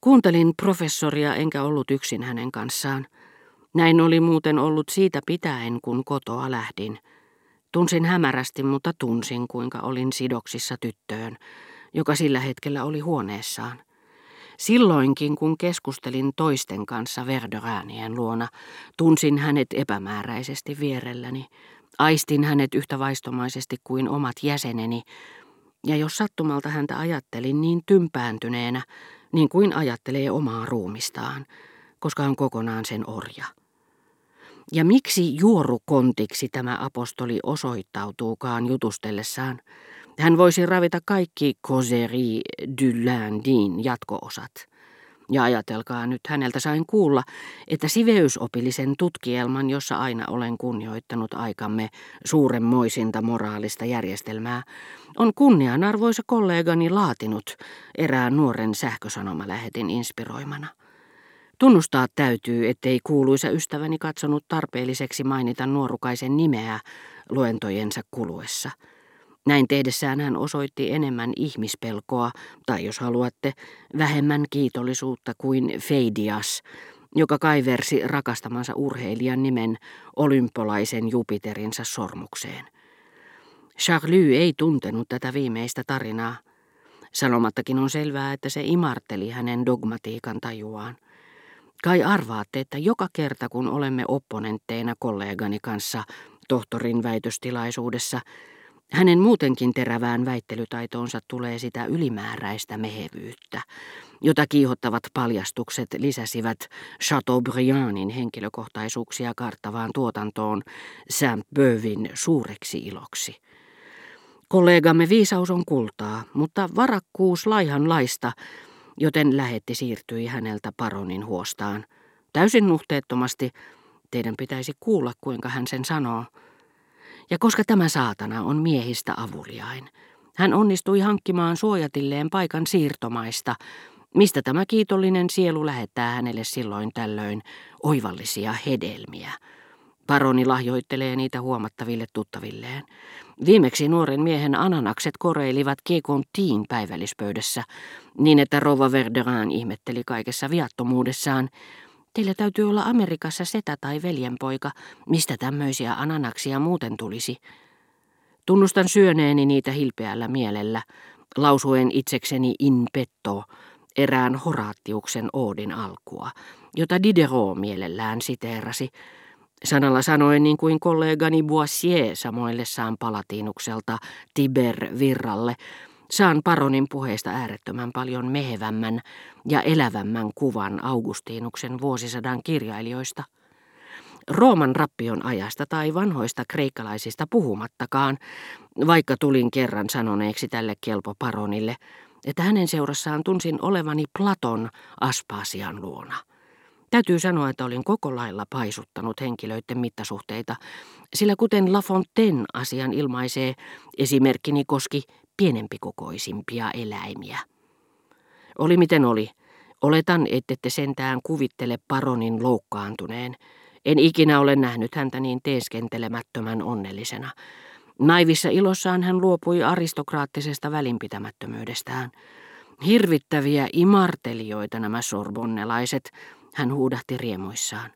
Kuuntelin professoria enkä ollut yksin hänen kanssaan. Näin oli muuten ollut siitä pitäen, kun kotoa lähdin. Tunsin hämärästi, mutta tunsin, kuinka olin sidoksissa tyttöön, joka sillä hetkellä oli huoneessaan. Silloinkin, kun keskustelin toisten kanssa Verderäänien luona, tunsin hänet epämääräisesti vierelläni. Aistin hänet yhtä vaistomaisesti kuin omat jäseneni, ja jos sattumalta häntä ajattelin niin tympääntyneenä, niin kuin ajattelee omaa ruumistaan, koska on kokonaan sen orja. Ja miksi juorukontiksi tämä apostoli osoittautuukaan jutustellessaan? Hän voisi ravita kaikki Causerie du Lundin jatkoosat. Ja ajatelkaa nyt, häneltä sain kuulla, että siveysopillisen tutkielman, jossa aina olen kunnioittanut aikamme suuremmoisinta moraalista järjestelmää, on kunnianarvoisa kollegani laatinut erään nuoren sähkösanomalähetin inspiroimana. Tunnustaa täytyy, ettei kuuluisa ystäväni katsonut tarpeelliseksi mainita nuorukaisen nimeä luentojensa kuluessa. Näin tehdessään hän osoitti enemmän ihmispelkoa, tai jos haluatte, vähemmän kiitollisuutta kuin Feidias, joka kaiversi rakastamansa urheilijan nimen olympolaisen Jupiterinsa sormukseen. Charlie ei tuntenut tätä viimeistä tarinaa. Sanomattakin on selvää, että se imarteli hänen dogmatiikan tajuaan. Kai arvaatte, että joka kerta kun olemme opponentteina kollegani kanssa tohtorin väitöstilaisuudessa, hänen muutenkin terävään väittelytaitoonsa tulee sitä ylimääräistä mehevyyttä, jota kiihottavat paljastukset lisäsivät Chateaubriandin henkilökohtaisuuksia karttavaan tuotantoon Saint-Beuvin suureksi iloksi. Kollegamme viisaus on kultaa, mutta varakkuus laihanlaista, joten lähetti siirtyi häneltä paronin huostaan. Täysin nuhteettomasti, teidän pitäisi kuulla kuinka hän sen sanoo. Ja koska tämä saatana on miehistä avuliain, hän onnistui hankkimaan suojatilleen paikan siirtomaista, mistä tämä kiitollinen sielu lähettää hänelle silloin tällöin oivallisia hedelmiä. Paroni lahjoittelee niitä huomattaville tuttavilleen. Viimeksi nuoren miehen ananakset koreilivat Kekontiin päivällispöydässä, niin että Rova Verderin ihmetteli kaikessa viattomuudessaan. Teillä täytyy olla Amerikassa setä tai veljenpoika, mistä tämmöisiä ananaksia muuten tulisi. Tunnustan syöneeni niitä hilpeällä mielellä, lausuen itsekseni in petto, erään Horatiuksen Oodin alkua, jota Diderot mielellään siteerasi, Sanalla sanoen niin kuin kollegani Boissier samoillessaan palatiinukselta Tiber Virralle, saan paronin puheesta äärettömän paljon mehevämmän ja elävämmän kuvan Augustinuksen vuosisadan kirjailijoista. Rooman rappion ajasta tai vanhoista kreikkalaisista puhumattakaan, vaikka tulin kerran sanoneeksi tälle kelpo paronille, että hänen seurassaan tunsin olevani Platon Aspasian luona. Täytyy sanoa, että olin koko lailla paisuttanut henkilöiden mittasuhteita, sillä kuten La Fontaine asian ilmaisee, esimerkkini koski pienempikokoisimpia eläimiä. Oli miten oli. Oletan, ettette sentään kuvittele paronin loukkaantuneen. En ikinä ole nähnyt häntä niin teeskentelemättömän onnellisena. Naivissa ilossaan hän luopui aristokraattisesta välinpitämättömyydestään. Hirvittäviä imartelijoita nämä sorbonnelaiset, hän huudahti riemuissaan.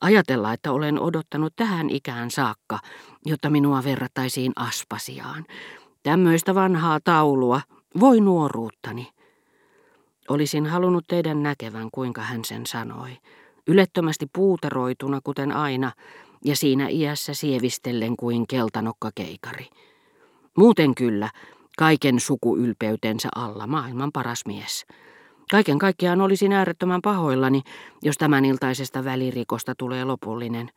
Ajatella, että olen odottanut tähän ikään saakka, jotta minua verrattaisiin Aspasiaan. Tämmöistä vanhaa taulua, voi nuoruuttani. Olisin halunnut teidän näkevän, kuinka hän sen sanoi. Ylettömästi puuteroituna, kuten aina, ja siinä iässä sievistellen kuin keltanokka keikari. Muuten kyllä, kaiken sukuylpeytensä alla maailman paras mies. Kaiken kaikkiaan olisin äärettömän pahoillani, jos tämän iltaisesta välirikosta tulee lopullinen.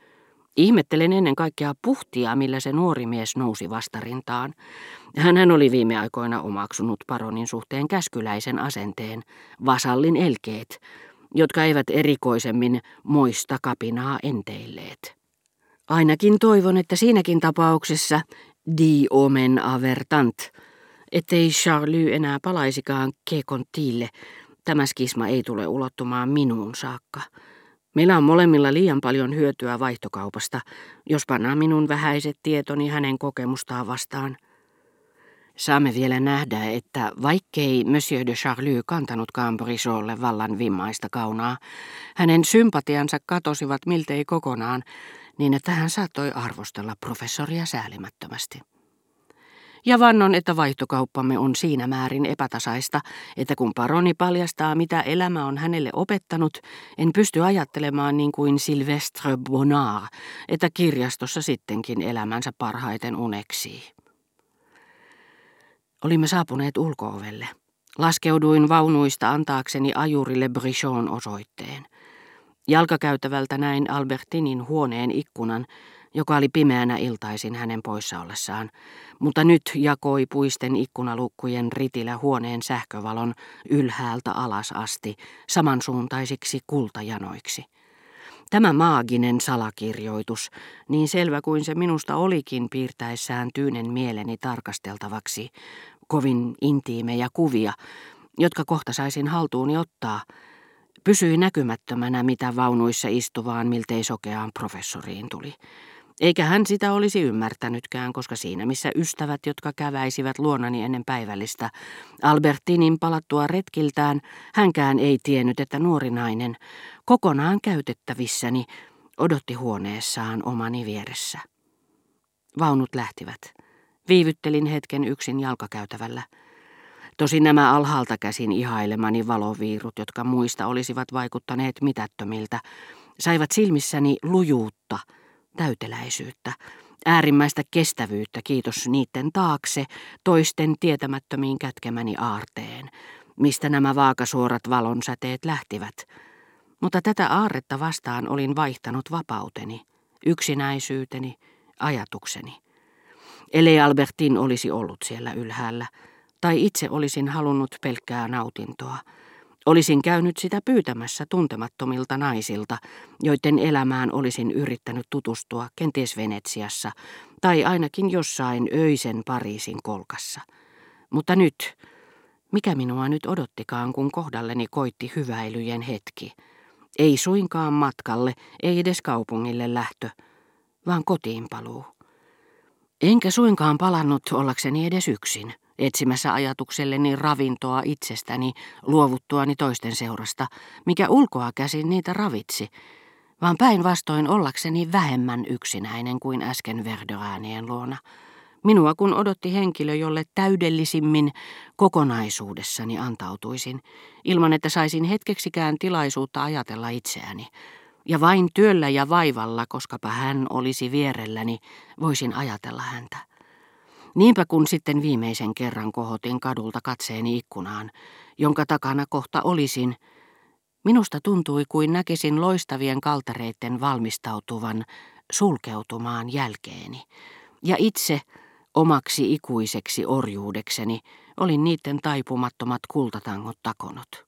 Ihmettelen ennen kaikkea puhtia, millä se nuori mies nousi vastarintaan. Hän oli viime aikoina omaksunut paronin suhteen käskyläisen asenteen, vasallin elkeet, jotka eivät erikoisemmin moista kapinaa enteilleet. Ainakin toivon, että siinäkin tapauksessa di omen avertant, ettei Charlie enää palaisikaan Kekon tiille, Tämä skisma ei tule ulottumaan minuun saakka. Meillä on molemmilla liian paljon hyötyä vaihtokaupasta, jos pannaan minun vähäiset tietoni hänen kokemustaan vastaan. Saamme vielä nähdä, että vaikkei Monsieur de Charlie kantanutkaan Brisolle vallan vimmaista kaunaa, hänen sympatiansa katosivat miltei kokonaan, niin että hän saattoi arvostella professoria säälimättömästi. Ja vannon, että vaihtokauppamme on siinä määrin epätasaista, että kun paroni paljastaa, mitä elämä on hänelle opettanut, en pysty ajattelemaan niin kuin Sylvestre Bonnard, että kirjastossa sittenkin elämänsä parhaiten uneksii. Olimme saapuneet ulkoovelle. Laskeuduin vaunuista antaakseni ajurille Brichon osoitteen. Jalkakäytävältä näin Albertinin huoneen ikkunan, joka oli pimeänä iltaisin hänen poissa ollessaan, mutta nyt jakoi puisten ikkunalukkujen ritillä huoneen sähkövalon ylhäältä alas asti samansuuntaisiksi kultajanoiksi. Tämä maaginen salakirjoitus, niin selvä kuin se minusta olikin piirtäessään tyynen mieleni tarkasteltavaksi, kovin intiimejä kuvia, jotka kohta saisin haltuuni ottaa, pysyi näkymättömänä, mitä vaunuissa istuvaan miltei sokeaan professoriin tuli. Eikä hän sitä olisi ymmärtänytkään, koska siinä missä ystävät, jotka käväisivät luonani ennen päivällistä, Albertinin palattua retkiltään, hänkään ei tiennyt, että nuori nainen, kokonaan käytettävissäni, odotti huoneessaan omani vieressä. Vaunut lähtivät. Viivyttelin hetken yksin jalkakäytävällä. Tosi nämä alhaalta käsin ihailemani valoviirut, jotka muista olisivat vaikuttaneet mitättömiltä, saivat silmissäni lujuutta – täyteläisyyttä, äärimmäistä kestävyyttä kiitos niiden taakse toisten tietämättömiin kätkemäni aarteen, mistä nämä vaakasuorat valonsäteet lähtivät. Mutta tätä aarretta vastaan olin vaihtanut vapauteni, yksinäisyyteni, ajatukseni. Ellei Albertin olisi ollut siellä ylhäällä, tai itse olisin halunnut pelkkää nautintoa – Olisin käynyt sitä pyytämässä tuntemattomilta naisilta, joiden elämään olisin yrittänyt tutustua kenties Venetsiassa tai ainakin jossain öisen Pariisin kolkassa. Mutta nyt, mikä minua nyt odottikaan, kun kohdalleni koitti hyväilyjen hetki. Ei suinkaan matkalle, ei edes kaupungille lähtö, vaan kotiin paluu. Enkä suinkaan palannut ollakseni edes yksin etsimässä ajatukselleni ravintoa itsestäni luovuttuani toisten seurasta, mikä ulkoa käsin niitä ravitsi, vaan päinvastoin ollakseni vähemmän yksinäinen kuin äsken Verderäänien luona. Minua kun odotti henkilö, jolle täydellisimmin kokonaisuudessani antautuisin, ilman että saisin hetkeksikään tilaisuutta ajatella itseäni. Ja vain työllä ja vaivalla, koskapa hän olisi vierelläni, voisin ajatella häntä. Niinpä kun sitten viimeisen kerran kohotin kadulta katseeni ikkunaan, jonka takana kohta olisin, minusta tuntui kuin näkisin loistavien kaltareiden valmistautuvan sulkeutumaan jälkeeni. Ja itse omaksi ikuiseksi orjuudekseni olin niiden taipumattomat kultatangot takonut.